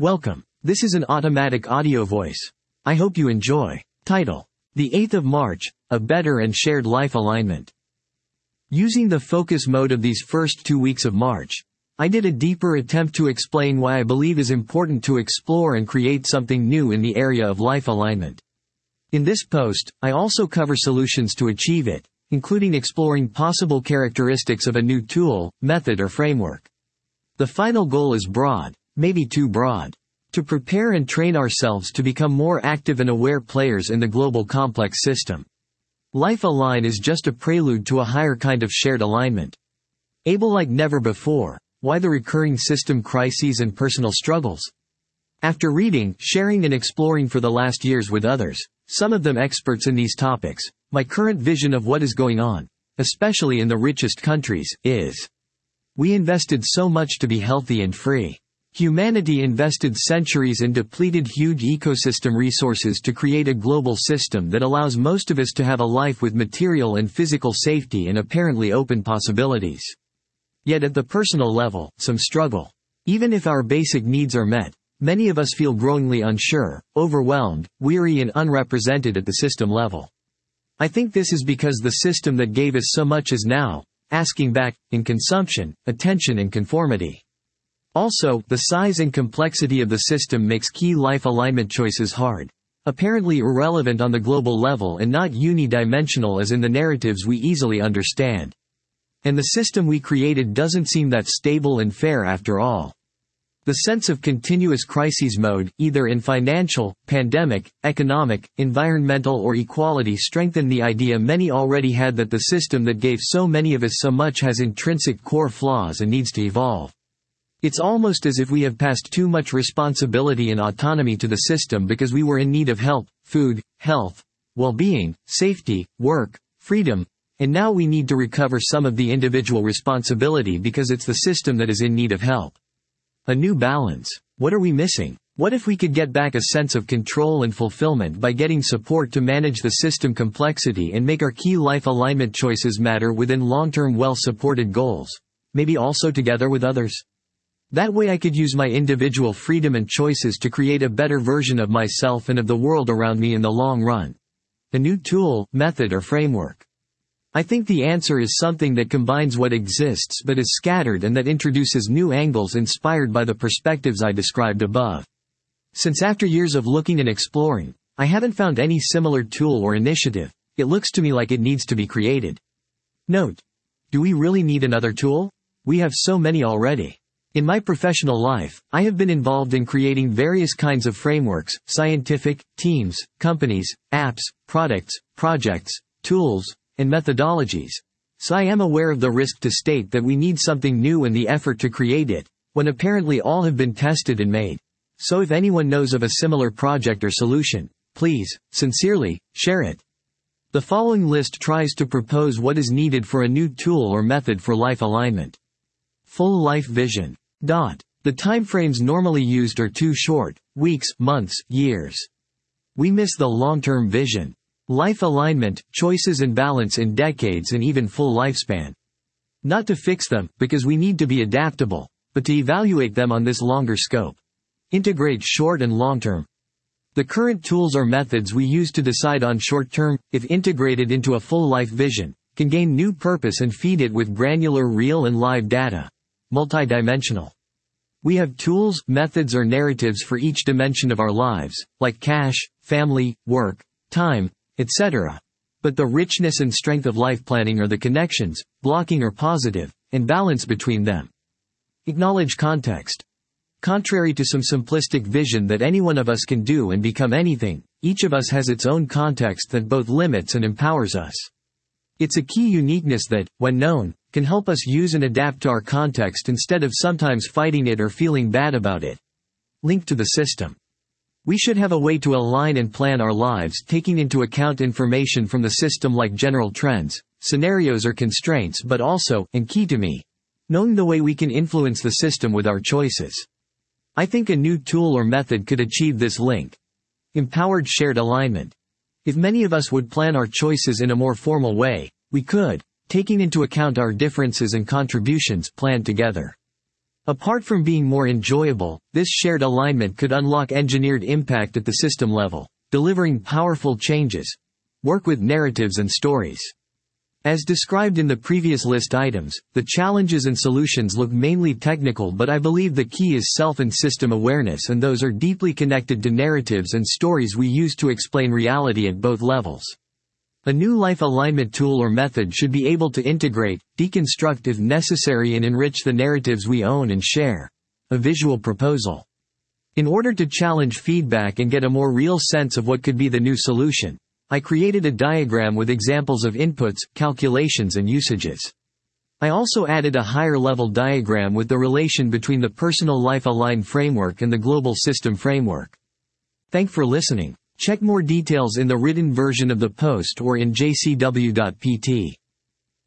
Welcome. This is an automatic audio voice. I hope you enjoy. Title. The 8th of March, A Better and Shared Life Alignment. Using the focus mode of these first two weeks of March, I did a deeper attempt to explain why I believe is important to explore and create something new in the area of life alignment. In this post, I also cover solutions to achieve it, including exploring possible characteristics of a new tool, method or framework. The final goal is broad, maybe too broad. To prepare and train ourselves to become more active and aware players in the global complex system. Life Align is just a prelude to a higher kind of shared alignment. Able like never before, why the recurring system crises and personal struggles? After reading, sharing and exploring for the last years with others, some of them experts in these topics, my current vision of what is going on, especially in the richest countries, is we invested so much to be healthy and free. Humanity invested centuries and depleted huge ecosystem resources to create a global system that allows most of us to have a life with material and physical safety and apparently open possibilities. Yet at the personal level, some struggle. Even if our basic needs are met, many of us feel growingly unsure, overwhelmed, weary and unrepresented at the system level. I think this is because the system that gave us so much is now, asking back, in consumption, attention and conformity. Also, the size and complexity of the system makes key life alignment choices hard. Apparently irrelevant on the global level and not unidimensional as in the narratives we easily understand. And the system we created doesn't seem that stable and fair after all. The sense of continuous crises mode, either in financial, pandemic, economic, environmental or equality strengthened the idea many already had that the system that gave so many of us so much has intrinsic core flaws and needs to evolve. It's almost as if we have passed too much responsibility and autonomy to the system because we were in need of help, food, health, well-being, safety, work, freedom, and now we need to recover some of the individual responsibility because it's the system that is in need of help. A new balance. What are we missing? What if we could get back a sense of control and fulfillment by getting support to manage the system complexity and make our key life alignment choices matter within long-term well-supported goals? Maybe also together with others? That way I could use my individual freedom and choices to create a better version of myself and of the world around me in the long run. A new tool, method or framework. I think the answer is something that combines what exists but is scattered and that introduces new angles inspired by the perspectives I described above. Since after years of looking and exploring, I haven't found any similar tool or initiative, it looks to me like it needs to be created. Note. Do we really need another tool? We have so many already. In my professional life, I have been involved in creating various kinds of frameworks, scientific, teams, companies, apps, products, projects, tools, and methodologies. So I am aware of the risk to state that we need something new in the effort to create it, when apparently all have been tested and made. So if anyone knows of a similar project or solution, please, sincerely, share it. The following list tries to propose what is needed for a new tool or method for life alignment. Full life vision. Dot. The timeframes normally used are too short, weeks, months, years. We miss the long-term vision. Life alignment, choices and balance in decades and even full lifespan. Not to fix them, because we need to be adaptable, but to evaluate them on this longer scope. Integrate short and long term. The current tools or methods we use to decide on short term, if integrated into a full life vision, can gain new purpose and feed it with granular real and live data. Multidimensional. We have tools, methods or narratives for each dimension of our lives, like cash, family, work, time, etc. But the richness and strength of life planning are the connections, blocking or positive, and balance between them. Acknowledge context. Contrary to some simplistic vision that any one of us can do and become anything, each of us has its own context that both limits and empowers us. It's a key uniqueness that, when known, can help us use and adapt to our context instead of sometimes fighting it or feeling bad about it. Link to the system. We should have a way to align and plan our lives taking into account information from the system like general trends, scenarios or constraints but also, and key to me, knowing the way we can influence the system with our choices. I think a new tool or method could achieve this link. Empowered shared alignment. If many of us would plan our choices in a more formal way, we could, taking into account our differences and contributions, plan together. Apart from being more enjoyable, this shared alignment could unlock engineered impact at the system level, delivering powerful changes. Work with narratives and stories. As described in the previous list items, the challenges and solutions look mainly technical but I believe the key is self and system awareness and those are deeply connected to narratives and stories we use to explain reality at both levels. A new life alignment tool or method should be able to integrate, deconstruct if necessary and enrich the narratives we own and share. A visual proposal. In order to challenge feedback and get a more real sense of what could be the new solution, I created a diagram with examples of inputs, calculations and usages. I also added a higher level diagram with the relation between the personal life aligned framework and the global system framework. Thank for listening. Check more details in the written version of the post or in jcw.pt.